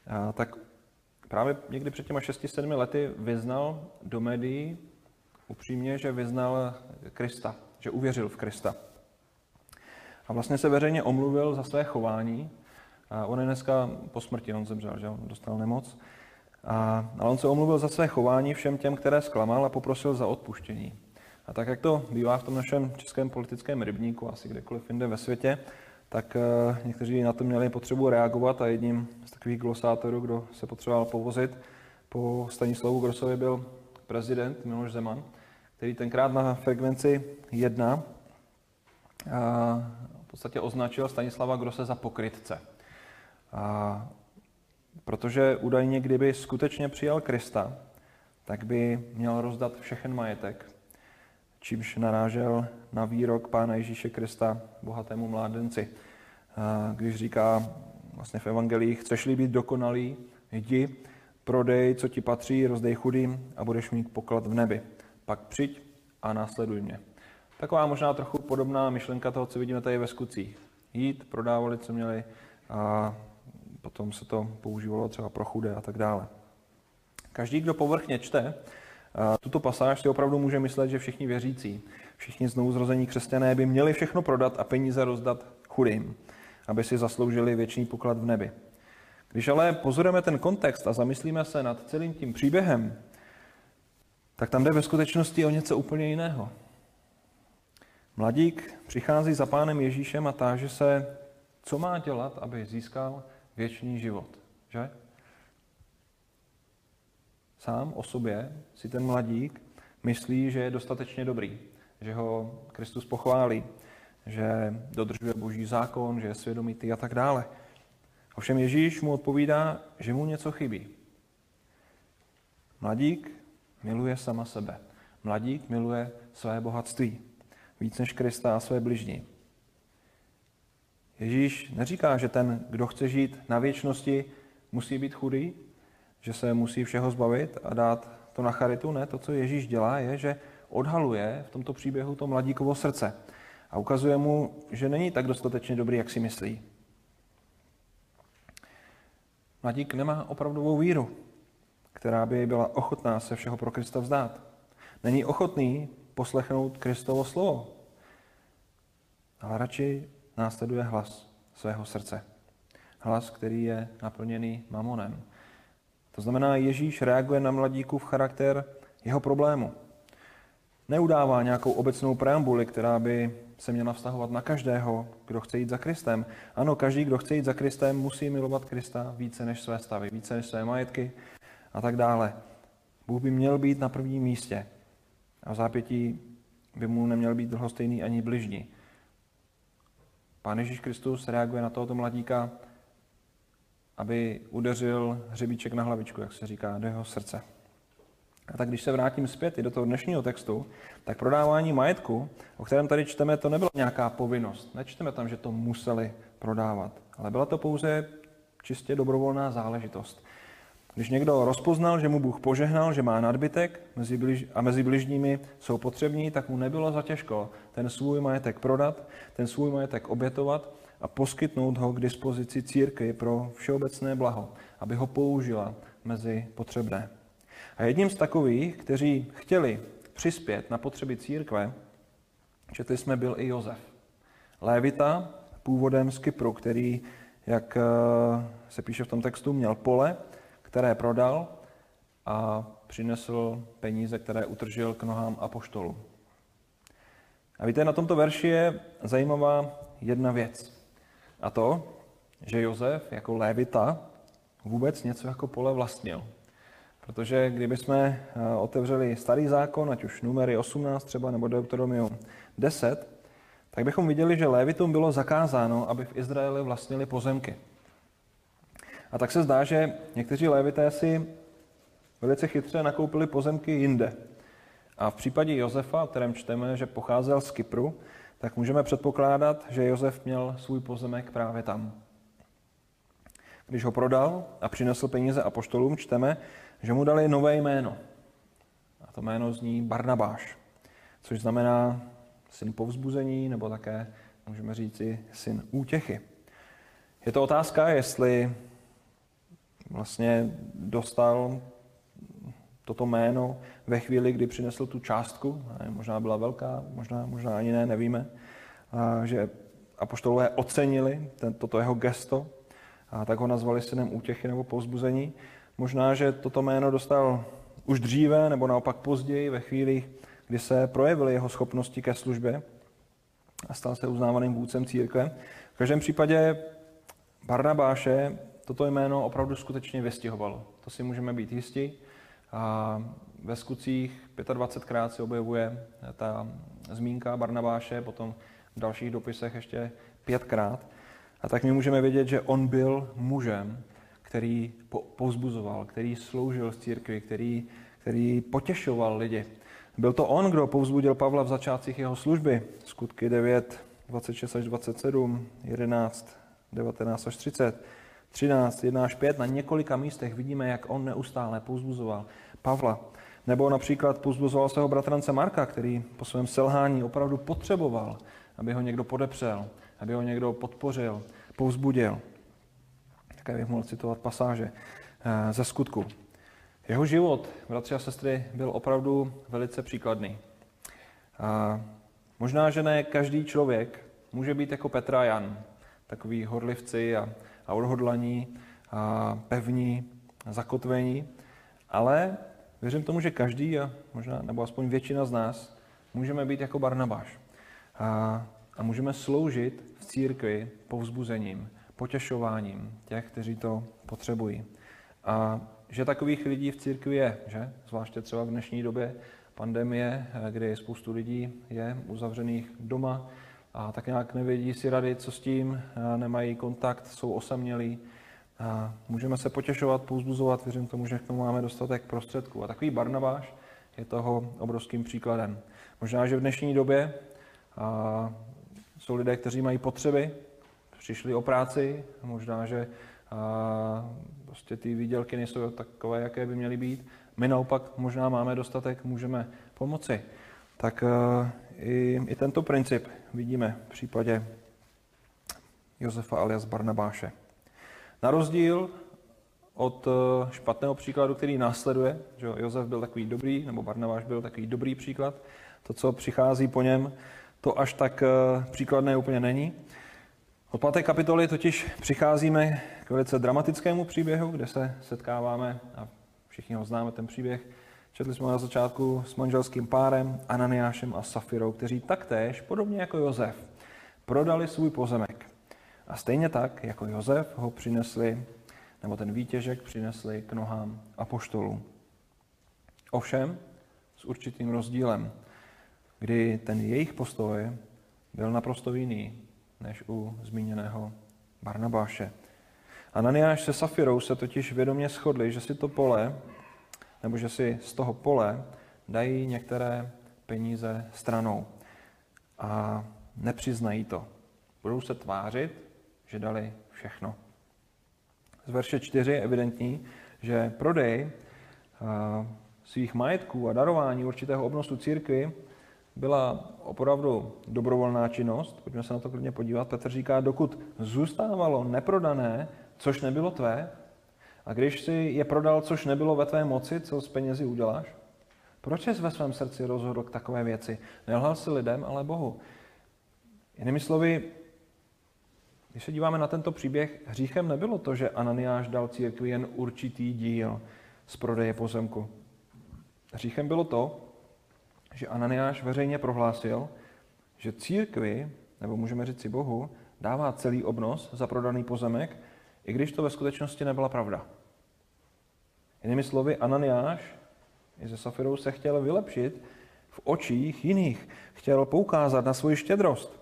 a tak právě někdy před těma 6-7 lety vyznal do médií upřímně, že vyznal Krista, že uvěřil v Krista. A vlastně se veřejně omluvil za své chování. A on je dneska po smrti, on zemřel, že on dostal nemoc. A, ale on se omluvil za své chování všem těm, které zklamal a poprosil za odpuštění. A tak, jak to bývá v tom našem českém politickém rybníku, asi kdekoliv jinde ve světě, tak uh, někteří na to měli potřebu reagovat a jedním z takových glosátorů, kdo se potřeboval povozit po Stanislavu Grosovi byl prezident Miloš Zeman, který tenkrát na frekvenci 1 v podstatě označil Stanislava Grose za pokrytce. A protože údajně, kdyby skutečně přijal Krista, tak by měl rozdat všechen majetek, čímž narážel na výrok Pána Ježíše Krista bohatému mládenci. Když říká vlastně v evangelii, chceš-li být dokonalý, jdi, prodej, co ti patří, rozdej chudým a budeš mít poklad v nebi. Pak přijď a následuj mě. Taková možná trochu podobná myšlenka toho, co vidíme tady ve skutcích. Jít, prodávali, co měli a potom se to používalo třeba pro chudé a tak dále. Každý, kdo povrchně čte Tuto pasáž si opravdu může myslet, že všichni věřící, všichni znovuzrození křesťané by měli všechno prodat a peníze rozdat chudým, aby si zasloužili věčný poklad v nebi. Když ale pozorujeme ten kontext a zamyslíme se nad celým tím příběhem, tak tam jde ve skutečnosti o něco úplně jiného. Mladík přichází za pánem Ježíšem a táže se, co má dělat, aby získal věčný život. Že? Sám o sobě si ten mladík myslí, že je dostatečně dobrý, že ho Kristus pochválí, že dodržuje boží zákon, že je svědomitý a tak dále. Ovšem Ježíš mu odpovídá, že mu něco chybí. Mladík miluje sama sebe. Mladík miluje své bohatství víc než Krista a své bližní. Ježíš neříká, že ten, kdo chce žít na věčnosti, musí být chudý, že se musí všeho zbavit a dát to na charitu. Ne, to, co Ježíš dělá, je, že odhaluje v tomto příběhu to mladíkovo srdce a ukazuje mu, že není tak dostatečně dobrý, jak si myslí. Mladík nemá opravdovou víru, která by byla ochotná se všeho pro Krista vzdát. Není ochotný poslechnout Kristovo slovo, ale radši následuje hlas svého srdce. Hlas, který je naplněný mamonem. To znamená, Ježíš reaguje na mladíku v charakter jeho problému. Neudává nějakou obecnou preambuli, která by se měla vztahovat na každého, kdo chce jít za Kristem. Ano, každý, kdo chce jít za Kristem, musí milovat Krista více než své stavy, více než své majetky a tak dále. Bůh by měl být na prvním místě a v zápětí by mu neměl být lhostejný ani bližní. Pán Ježíš Kristus reaguje na tohoto mladíka, aby udeřil hřebíček na hlavičku, jak se říká, do jeho srdce. A tak když se vrátím zpět i do toho dnešního textu, tak prodávání majetku, o kterém tady čteme, to nebyla nějaká povinnost. Nečteme tam, že to museli prodávat, ale byla to pouze čistě dobrovolná záležitost. Když někdo rozpoznal, že mu Bůh požehnal, že má nadbytek a mezi bližními jsou potřební, tak mu nebylo za těžko ten svůj majetek prodat, ten svůj majetek obětovat a poskytnout ho k dispozici církvi pro všeobecné blaho, aby ho použila mezi potřebné. A jedním z takových, kteří chtěli přispět na potřeby církve, četli jsme, byl i Jozef. Lévita, původem z Kypru, který, jak eh, se píše v tom textu, měl pole, které prodal a přinesl peníze, které utržil k nohám apoštolu. A víte, na tomto verši je zajímavá jedna věc. A to, že Jozef jako lévita vůbec něco jako pole vlastnil. Protože kdyby jsme eh, otevřeli starý zákon, ať už numery 18 třeba nebo Deuteronomium 10, tak bychom viděli, že lévitům bylo zakázáno, aby v Izraeli vlastnili pozemky. A tak se zdá, že někteří lévité si velice chytře nakoupili pozemky jinde. A v případě Josefa, o kterém čteme, že pocházel z Kypru, tak můžeme předpokládat, že Josef měl svůj pozemek právě tam. Když ho prodal a přinesl peníze apoštolům, čteme, že mu dali nové jméno. A to jméno zní Barnabáš, což znamená syn povzbuzení, nebo také můžeme říci syn útěchy. Je to otázka, jestli vlastně dostal toto jméno ve chvíli, kdy přinesl tu částku, možná byla velká, možná, možná ani ne, nevíme, a že apoštolové ocenili toto jeho gesto, a tak ho nazvali synem útěchy nebo povzbuzení. Možná, že toto jméno dostal už dříve nebo naopak později, ve chvíli, kdy se projevily jeho schopnosti ke službě a stal se uznávaným vůdcem církve. V každém případě Barnabáše toto jméno opravdu skutečně vystihovalo. To si můžeme být jistí. A ve skutcích 25krát se objevuje ta zmínka Barnabáše, potom v dalších dopisech ještě pětkrát. A tak my můžeme vědět, že on byl mužem, který povzbuzoval, který sloužil v církvi, který, který potěšoval lidi. Byl to on, kdo povzbudil Pavla v začátcích jeho služby. Skutky 9, 26 až 27, 11, 19 až 30. 13, 1 až 5, na několika místech vidíme, jak on neustále pozbuzoval Pavla. Nebo například pozbuzoval svého bratrance Marka, který po svém selhání opravdu potřeboval, aby ho někdo podepřel, aby ho někdo podpořil, povzbudil. Také bych mohl citovat pasáže eh, ze skutku. Jeho život, bratři a sestry, byl opravdu velice příkladný. A možná, že ne každý člověk může být jako Petra Jan, takový horlivci a, a odhodlaní a pevní, a zakotvení, ale věřím tomu, že každý, a možná, nebo aspoň většina z nás, můžeme být jako Barnabáš. A, a můžeme sloužit v církvi povzbuzením, potěšováním těch, kteří to potřebují. A že takových lidí v církvi je, že? Zvláště třeba v dnešní době pandemie, kdy spoustu lidí je uzavřených doma a tak nějak nevědí si rady, co s tím, nemají kontakt, jsou osamělí. A můžeme se potěšovat, pouzbuzovat, věřím tomu, že k tomu máme dostatek prostředků. A takový Barnabáš je toho obrovským příkladem. Možná, že v dnešní době a, jsou lidé, kteří mají potřeby, přišli o práci, možná, že a, prostě ty výdělky nejsou takové, jaké by měly být. My naopak možná máme dostatek, můžeme pomoci. Tak a, i, i tento princip vidíme v případě Josefa alias Barnabáše. Na rozdíl od špatného příkladu, který následuje, že Josef byl takový dobrý, nebo Barnabáš byl takový dobrý příklad, to, co přichází po něm, to až tak příkladné úplně není. Od páté kapitoly totiž přicházíme k velice dramatickému příběhu, kde se setkáváme, a všichni ho známe, ten příběh, četli jsme na začátku s manželským párem Ananiášem a Safirou, kteří taktéž, podobně jako Josef, prodali svůj pozemek. A stejně tak, jako Josef, ho přinesli, nebo ten výtěžek přinesli k nohám apoštolů. Ovšem, s určitým rozdílem, kdy ten jejich postoj byl naprosto jiný než u zmíněného Barnabáše. Ananiáš se Safirou se totiž vědomě shodli, že si to pole, nebo že si z toho pole dají některé peníze stranou a nepřiznají to. Budou se tvářit, že dali všechno. Z verše 4 je evidentní, že prodej svých majetků a darování určitého obnosu církvy byla opravdu dobrovolná činnost. Pojďme se na to klidně podívat. Petr říká, dokud zůstávalo neprodané, což nebylo tvé, a když si je prodal, což nebylo ve tvé moci, co s penězi uděláš? Proč jsi ve svém srdci rozhodl k takové věci? Nelhal si lidem, ale Bohu. Jinými slovy, když se díváme na tento příběh, hříchem nebylo to, že Ananiáš dal církvi jen určitý díl z prodeje pozemku. Hříchem bylo to, že Ananiáš veřejně prohlásil, že církvi, nebo můžeme říct si Bohu, dává celý obnos za prodaný pozemek, i když to ve skutečnosti nebyla pravda. Jinými slovy, Ananiáš i ze Safirou se chtěl vylepšit v očích jiných. Chtěl poukázat na svoji štědrost.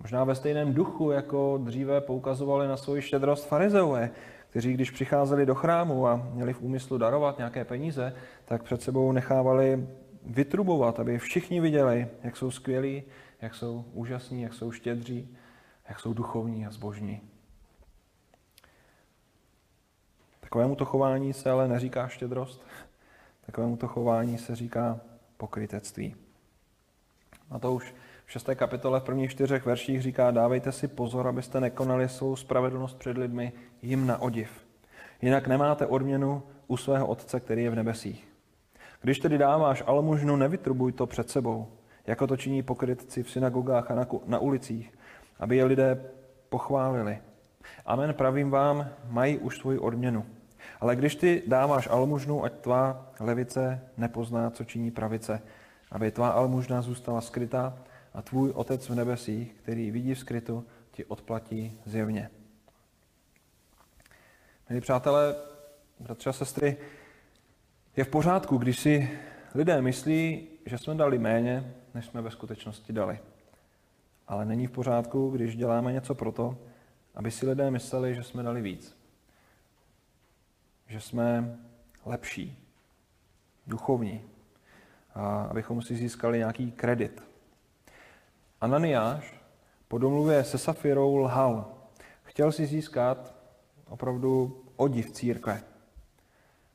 Možná ve stejném duchu, jako dříve poukazovali na svoji štědrost farizeové, kteří když přicházeli do chrámu a měli v úmyslu darovat nějaké peníze, tak před sebou nechávali vytrubovat, aby všichni viděli, jak jsou skvělí, jak jsou úžasní, jak jsou štědří, jak jsou duchovní a zbožní. Takovému to chování se ale neříká štědrost, takovému to chování se říká pokrytectví. A to už v šesté kapitole v prvních čtyřech verších říká, dávejte si pozor, abyste nekonali svou spravedlnost před lidmi jim na odiv. Jinak nemáte odměnu u svého Otce, který je v nebesích. Když tedy dáváš almužnu, nevytrubuj to před sebou, jako to činí pokrytci v synagogách a na, na ulicích, aby je lidé pochválili. Amen, pravím vám, mají už svoji odměnu. Ale když ty dáváš almužnu, ať tvá levice nepozná, co činí pravice, aby tvá almužna zůstala skrytá a tvůj Otec v nebesích, který vidí v skrytu, ti odplatí zjevně. Milí přátelé, bratři a sestry, je v pořádku, když si lidé myslí, že jsme dali méně, než jsme ve skutečnosti dali. Ale není v pořádku, když děláme něco proto, aby si lidé mysleli, že jsme dali víc. Že jsme lepší, duchovní, a abychom si získali nějaký kredit. Ananiáš po domluvě se Safirou lhal. Chtěl si získat opravdu odiv církve.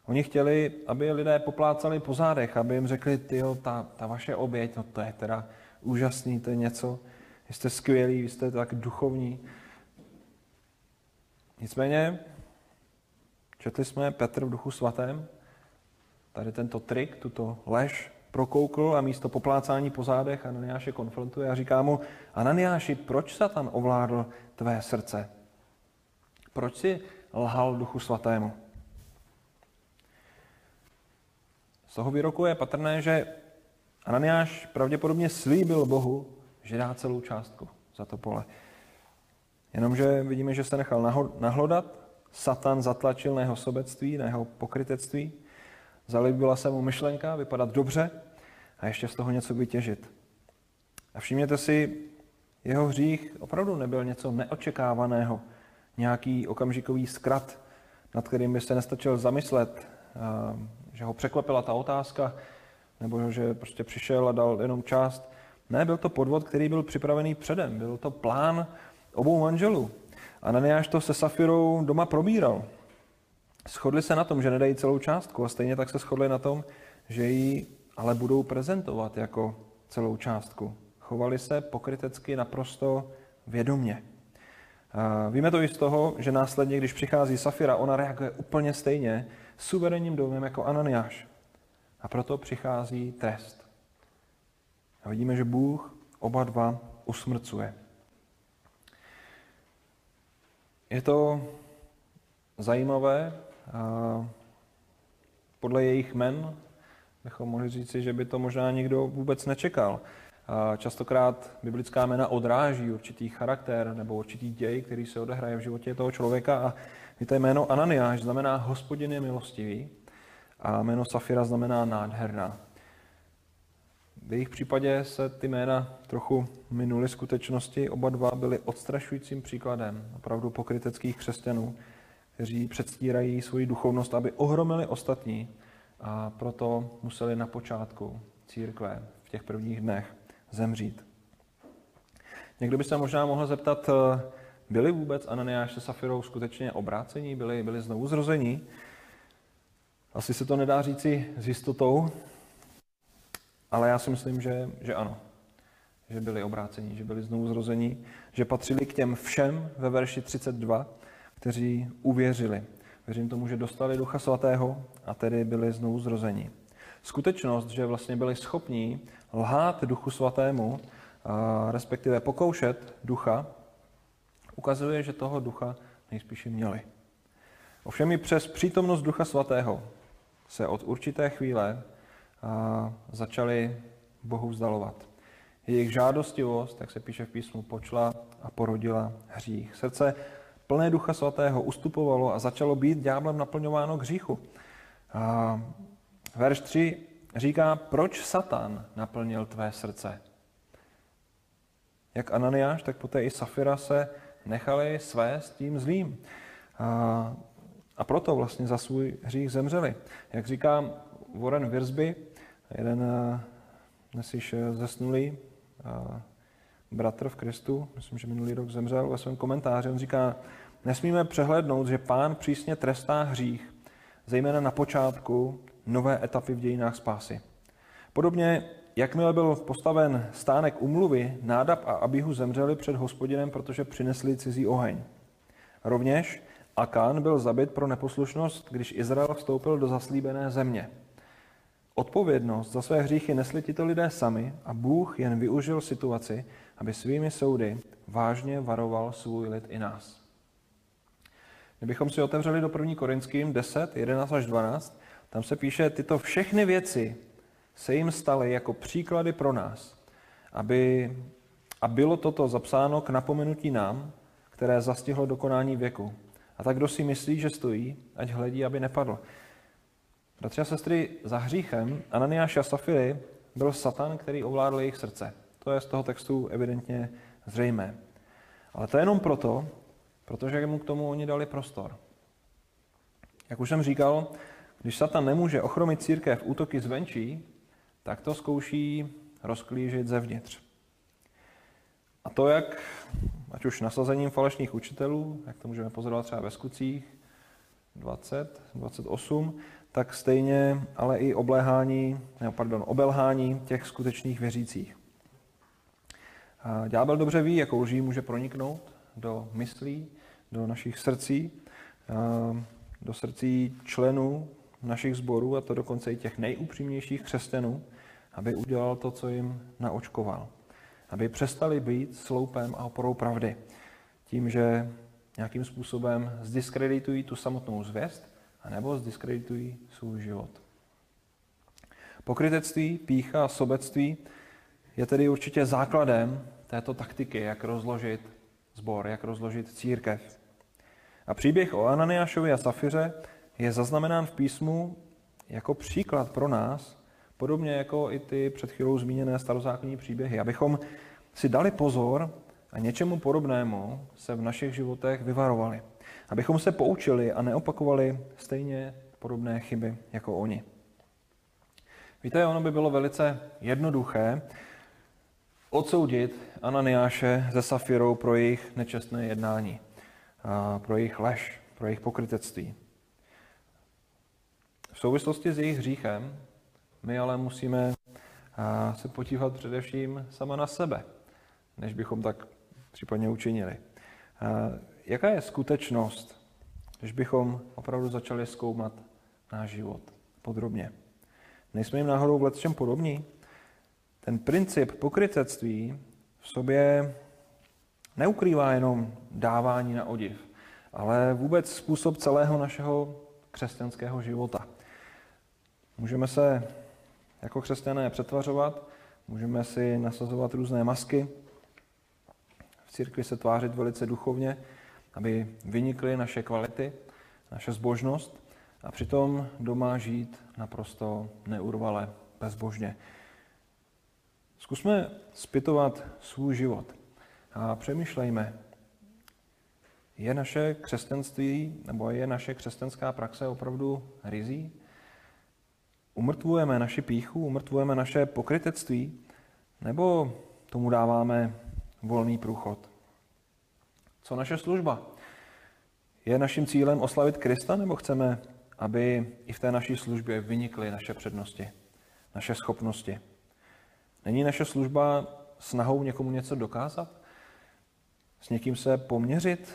Oni chtěli, aby lidé poplácali po zádech, aby jim řekli, ty ta, ta vaše oběť, no to je teda úžasný, to je něco, jste skvělí, jste tak duchovní. Nicméně, četli jsme Petr v duchu svatém, tady tento trik, tuto lež prokoukl a místo poplácání po zádech Ananiáše konfrontuje a říká mu, Ananiáši, proč Satan ovládl tvé srdce? Proč si lhal duchu svatému? Z toho výroku je patrné, že Ananiáš pravděpodobně slíbil Bohu, že dá celou částku za to pole. Jenomže vidíme, že se nechal nahlodat, Satan zatlačil na jeho sobectví, na jeho pokrytectví, zalíbila se mu myšlenka vypadat dobře a ještě z toho něco vytěžit. A všimněte si, jeho hřích opravdu nebyl něco neočekávaného, nějaký okamžikový zkrat, nad kterým by se nestačil zamyslet, že ho překvapila ta otázka, nebo že prostě přišel a dal jenom část. Ne, byl to podvod, který byl připravený předem. Byl to plán obou manželů. A Ananiáš to se Safirou doma probíral. Shodli se na tom, že nedají celou částku a stejně tak se shodli na tom, že ji ale budou prezentovat jako celou částku. Chovali se pokrytecky naprosto vědomně. A víme to i z toho, že následně, když přichází Safira, ona reaguje úplně stejně, suverénním domem jako Ananiáš. A proto přichází trest. A vidíme, že Bůh oba dva usmrcuje. Je to zajímavé. Podle jejich men bychom mohli říci, že by to možná nikdo vůbec nečekal. Častokrát biblická jména odráží určitý charakter nebo určitý děj, který se odehraje v životě toho člověka. A víte, jméno Ananiáš znamená hospodin je milostivý a jméno Safira znamená nádherná. V jejich případě se ty jména trochu minuly skutečnosti. Oba dva byli odstrašujícím příkladem opravdu pokryteckých křesťanů, kteří předstírají svoji duchovnost, aby ohromili ostatní a proto museli na počátku církve v těch prvních dnech zemřít. Někdo by se možná mohl zeptat, eh, byli vůbec Ananiáš se Safirou skutečně obrácení, byli, byli znovu zrození? Asi se to nedá říci s jistotou, ale já si myslím, že, že ano. Že byli obrácení, že byli znovu zrození, že patřili k těm všem ve verši 32, kteří uvěřili. Věřím tomu, že dostali Ducha Svatého a tedy byli znovu zrození. Skutečnost, že vlastně byli schopní lhát Duchu Svatému, respektive pokoušet Ducha, ukazuje, že toho Ducha nejspíše měli. Ovšem i přes přítomnost Ducha Svatého se od určité chvíle začali Bohu vzdalovat. Jejich žádostivost, jak se píše v písmu, počla a porodila hřích. Srdce plné Ducha Svatého ustupovalo a začalo být ďáblem naplňováno k hříchu. A verš 3 říká, proč Satan naplnil tvé srdce? Jak Ananiáš, tak poté i Safira se nechali své s tím zlým. A, a proto vlastně za svůj hřích zemřeli. Jak říká Warren Wiersbe, jeden eh, dnes již eh, zesnulý eh, bratr v Kristu, myslím, že minulý rok zemřel, ve svém komentáři, on říká, nesmíme přehlednout, že pán přísně trestá hřích, zejména na počátku nové etapy v dějinách spásy. Podobně, jakmile byl postaven stánek umluvy, Nádab a Abihu zemřeli před hospodinem, protože přinesli cizí oheň. Rovněž Akán byl zabit pro neposlušnost, když Izrael vstoupil do zaslíbené země. Odpovědnost za své hříchy nesli tito lidé sami a Bůh jen využil situaci, aby svými soudy vážně varoval svůj lid i nás. Kdybychom si otevřeli do 1. Korinským 10, 11 až 12, tam se píše, tyto všechny věci se jim staly jako příklady pro nás, aby, a bylo toto zapsáno k napomenutí nám, které zastihlo dokonání věku. A tak kdo si myslí, že stojí, ať hledí, aby nepadl. Bratři a sestry, za hříchem Ananiáš a Safiry byl Satan, který ovládl jejich srdce. To je z toho textu evidentně zřejmé. Ale to je jenom proto, protože mu k tomu oni dali prostor. Jak už jsem říkal, když Satan nemůže ochromit církev útoky zvenčí, tak to zkouší rozklížit zevnitř. A to jak, ať už nasazením falešných učitelů, jak to můžeme pozorovat třeba ve skutcích 20, 28, tak stejně ale i obléhání, ne, pardon, obelhání těch skutečných věřících. Ďábel dobře ví, jakou lží může proniknout do myslí, do našich srdcí, do srdcí členů našich sborů, a to dokonce i těch nejupřímnějších křesťanů, aby udělal to, co jim naočkoval. Aby přestali být sloupem a oporou pravdy. Tím, že nějakým způsobem zdiskreditují tu samotnou zvěst, anebo zdiskreditují svůj život. Pokrytectví, pícha a sobectví je tedy určitě základem této taktiky, jak rozložit zbor, jak rozložit církev. A příběh o Ananiášovi a Safiře je zaznamenán v písmu jako příklad pro nás, podobně jako i ty před chvílou zmíněné starozákonní příběhy, abychom si dali pozor a něčemu podobnému se v našich životech vyvarovali. Abychom se poučili a neopakovali stejně podobné chyby jako oni. Víte, ono by bylo velice jednoduché odsoudit Ananiáše ze Safirou pro jejich nečestné jednání, pro jejich lež, pro jejich pokrytectví. V souvislosti s jejich hříchem my ale musíme se podívat především sama na sebe, než bychom tak případně učinili. Jaká je skutečnost, když bychom opravdu začali zkoumat náš život podrobně? Nejsme jim náhodou v čem podobní? Ten princip pokrytectví v sobě neukrývá jenom dávání na odiv, ale vůbec způsob celého našeho křesťanského života. Můžeme se jako křesťané přetvařovat, můžeme si nasazovat různé masky, v církvi se tvářit velice duchovně, aby vynikly naše kvality, naše zbožnost a přitom doma žít naprosto neurvale, bezbožně. Zkusme zpytovat svůj život a přemýšlejme, je naše křesťanství nebo je naše křesťanská praxe opravdu rizí? Umrtvujeme naši píchu, umrtvujeme naše pokrytectví, nebo tomu dáváme volný průchod? Co naše služba? Je naším cílem oslavit Krista, nebo chceme, aby i v té naší službě vynikly naše přednosti, naše schopnosti? Není naše služba snahou někomu něco dokázat? S někým se poměřit?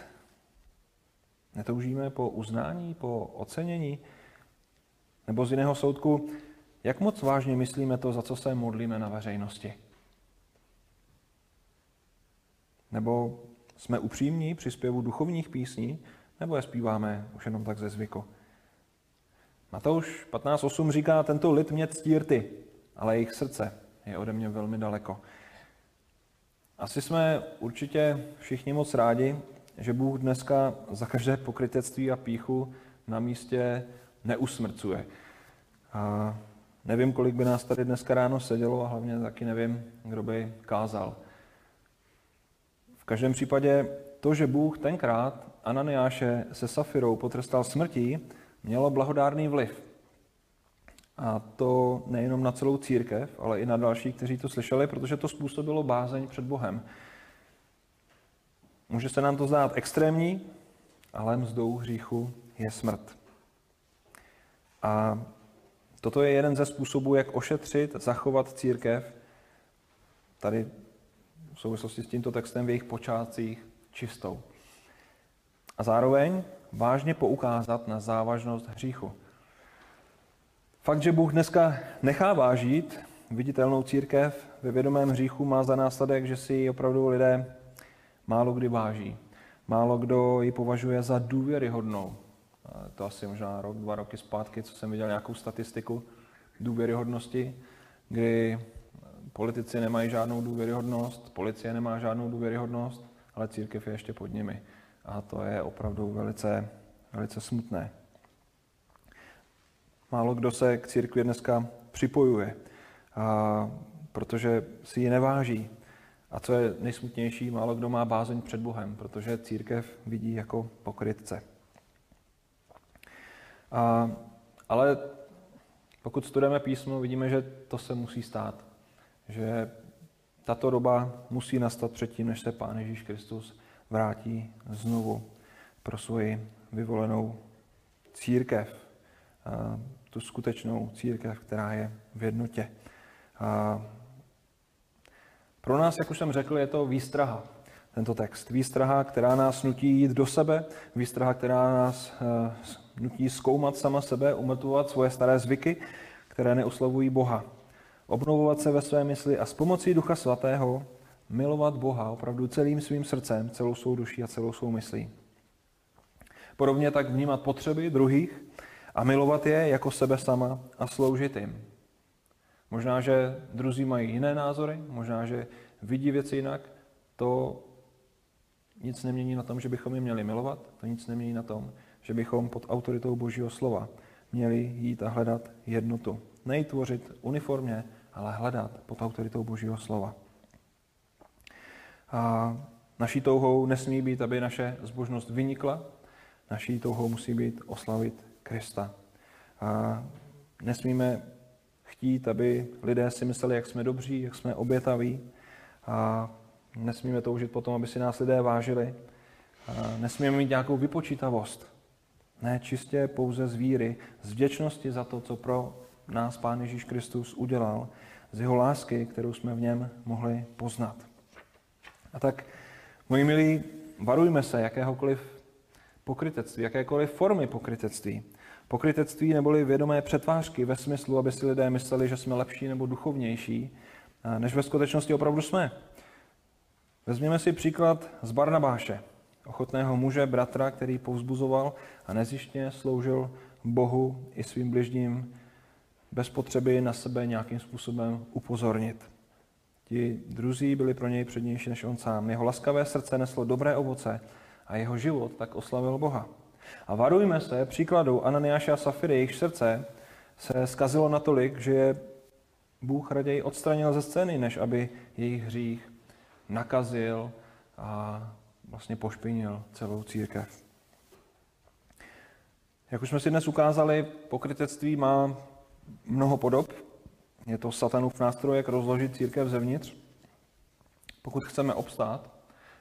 Netoužíme po uznání, po ocenění? Nebo z jiného soudku, jak moc vážně myslíme to, za co se modlíme na veřejnosti? Nebo jsme upřímní při zpěvu duchovních písní, nebo je zpíváme už jenom tak ze zvyku? Matouš 15.8 říká, tento lid mě ctí rty, ale jejich srdce je ode mě velmi daleko. Asi jsme určitě všichni moc rádi, že Bůh dneska za každé pokrytectví a píchu na místě neusmrcuje. A nevím, kolik by nás tady dneska ráno sedělo a hlavně taky nevím, kdo by kázal. V každém případě to, že Bůh tenkrát Ananiáše se Safirou potrestal smrtí, mělo blahodárný vliv. A to nejenom na celou církev, ale i na další, kteří to slyšeli, protože to způsobilo bázeň před Bohem. Může se nám to zdát extrémní, ale mzdou hříchu je smrt. A toto je jeden ze způsobů, jak ošetřit, zachovat církev tady souvislosti s tímto textem v jejich počátcích čistou. A zároveň vážně poukázat na závažnost hříchu. Fakt, že Bůh dneska nechá vážit viditelnou církev ve vědomém hříchu, má za následek, že si ji opravdu lidé málo kdy váží. Málo kdo ji považuje za důvěryhodnou. To asi možná rok, dva roky zpátky, co jsem viděl nějakou statistiku důvěryhodnosti, kdy politici nemají žádnou důvěryhodnost, policie nemá žádnou důvěryhodnost, ale církev je ještě pod nimi. A to je opravdu velice, velice smutné. Málo kdo se k církvi dneska připojuje, a, protože si ji neváží. A co je nejsmutnější, málo kdo má bázeň před Bohem, protože církev vidí jako pokrytce. A, ale pokud studujeme písmo, vidíme, že to se musí stát. Že tato doba musí nastat předtím, než se Pán Ježíš Kristus vrátí znovu pro svoji vyvolenou církev. Tu skutečnou církev, která je v jednotě. Pro nás, jak už jsem řekl, je to výstraha, tento text. Výstraha, která nás nutí jít do sebe, výstraha, která nás nutí zkoumat sama sebe, umrtvovat svoje staré zvyky, které neoslavují Boha. Obnovovat se ve své mysli a s pomocí Ducha Svatého milovat Boha opravdu celým svým srdcem, celou svou duší a celou svou myslí. Podobně tak vnímat potřeby druhých a milovat je jako sebe sama a sloužit jim. Možná, že druzí mají jiné názory, možná, že vidí věci jinak, to nic nemění na tom, že bychom je měli milovat, to nic nemění na tom, že bychom pod autoritou Božího slova měli jít a hledat jednotu. Nejít tvořit uniformně, ale hledat pod autoritou Božího slova. A naší touhou nesmí být, aby naše zbožnost vynikla, naší touhou musí být oslavit Krista. A nesmíme chtít, aby lidé si mysleli, jak jsme dobří, jak jsme obětaví. A nesmíme toužit potom, aby si nás lidé vážili. A nesmíme mít nějakou vypočítavost. Ne čistě pouze z víry, z vděčnosti za to, co pro nás Pán Ježíš Kristus udělal, z jeho lásky, kterou jsme v něm mohli poznat. A tak, moji milí, varujme se jakéhokoliv pokrytectví, jakékoliv formy pokrytectví. Pokrytectví neboli vědomé přetvářky ve smyslu, aby si lidé mysleli, že jsme lepší nebo duchovnější, než ve skutečnosti opravdu jsme. Vezměme si příklad z Barnabáše, ochotného muže, bratra, který povzbuzoval a nezjištně sloužil Bohu i svým bližním bez potřeby na sebe nějakým způsobem upozornit. Ti druzí byli pro něj přednější než on sám. Jeho laskavé srdce neslo dobré ovoce a jeho život tak oslavil Boha. A varujme se příkladu Ananiáše a Safiry, jejich srdce se skazilo natolik, že je Bůh raději odstranil ze scény, než aby jejich hřích nakazil a vlastně pošpinil celou církev. Jak už jsme si dnes ukázali, pokrytectví má mnoho podob. Je to satanův nástroj, jak rozložit církev zevnitř. Pokud chceme obstát,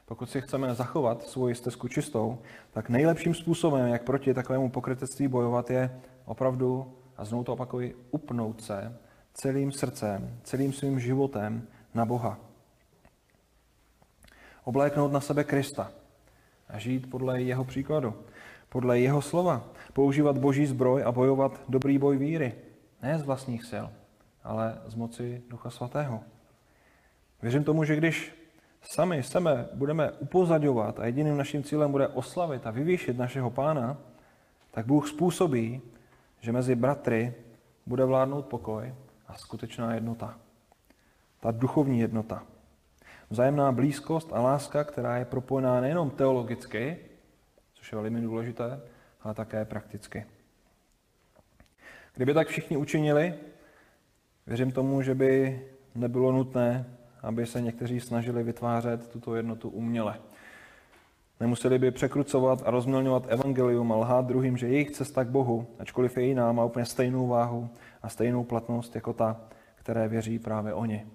pokud si chceme zachovat svoji stezku čistou, tak nejlepším způsobem, jak proti takovému pokrytectví bojovat, je opravdu, a znovu to opakuji, upnout se celým srdcem, celým svým životem na Boha. Obléknout na sebe Krista a žít podle jeho příkladu, podle jeho slova, používat boží zbroj a bojovat dobrý boj víry, ne z vlastních sil, ale z moci Ducha Svatého. Věřím tomu, že když sami sebe budeme upozadovat a jediným naším cílem bude oslavit a vyvýšit našeho pána, tak Bůh způsobí, že mezi bratry bude vládnout pokoj a skutečná jednota. Ta duchovní jednota. Vzájemná blízkost a láska, která je propojená nejenom teologicky, což je velmi důležité, ale také prakticky. Kdyby tak všichni učinili, věřím tomu, že by nebylo nutné aby se někteří snažili vytvářet tuto jednotu uměle. Nemuseli by překrucovat a rozmělňovat evangelium a lhát druhým, že jejich cesta k Bohu, ačkoliv je jiná, má úplně stejnou váhu a stejnou platnost jako ta, které věří právě oni.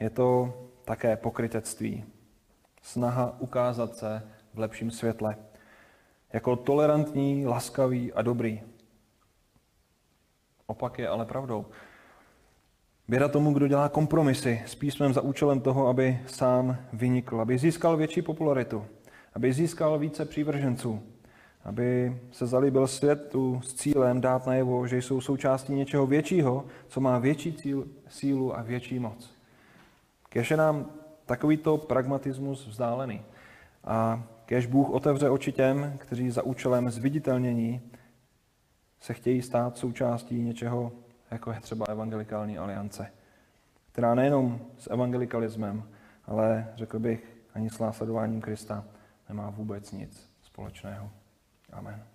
Je to také pokrytectví. Snaha ukázat se v lepším světle. Jako tolerantní, laskavý a dobrý. Opak je ale pravdou. Běda tomu, kdo dělá kompromisy s písmem za účelem toho, aby sám vynikl, aby získal větší popularitu, aby získal více přívrženců, aby se zalíbil světu s cílem dát najevo, že jsou součástí něčeho většího, co má větší cíl, sílu a větší moc. Kež je nám takovýto pragmatismus vzdálený. A kež Bůh otevře oči těm, kteří za účelem zviditelnění se chtějí stát součástí něčeho jako je třeba Evangelikální aliance, která nejenom s evangelikalismem, ale řekl bych ani s následováním Krista nemá vůbec nic společného. Amen.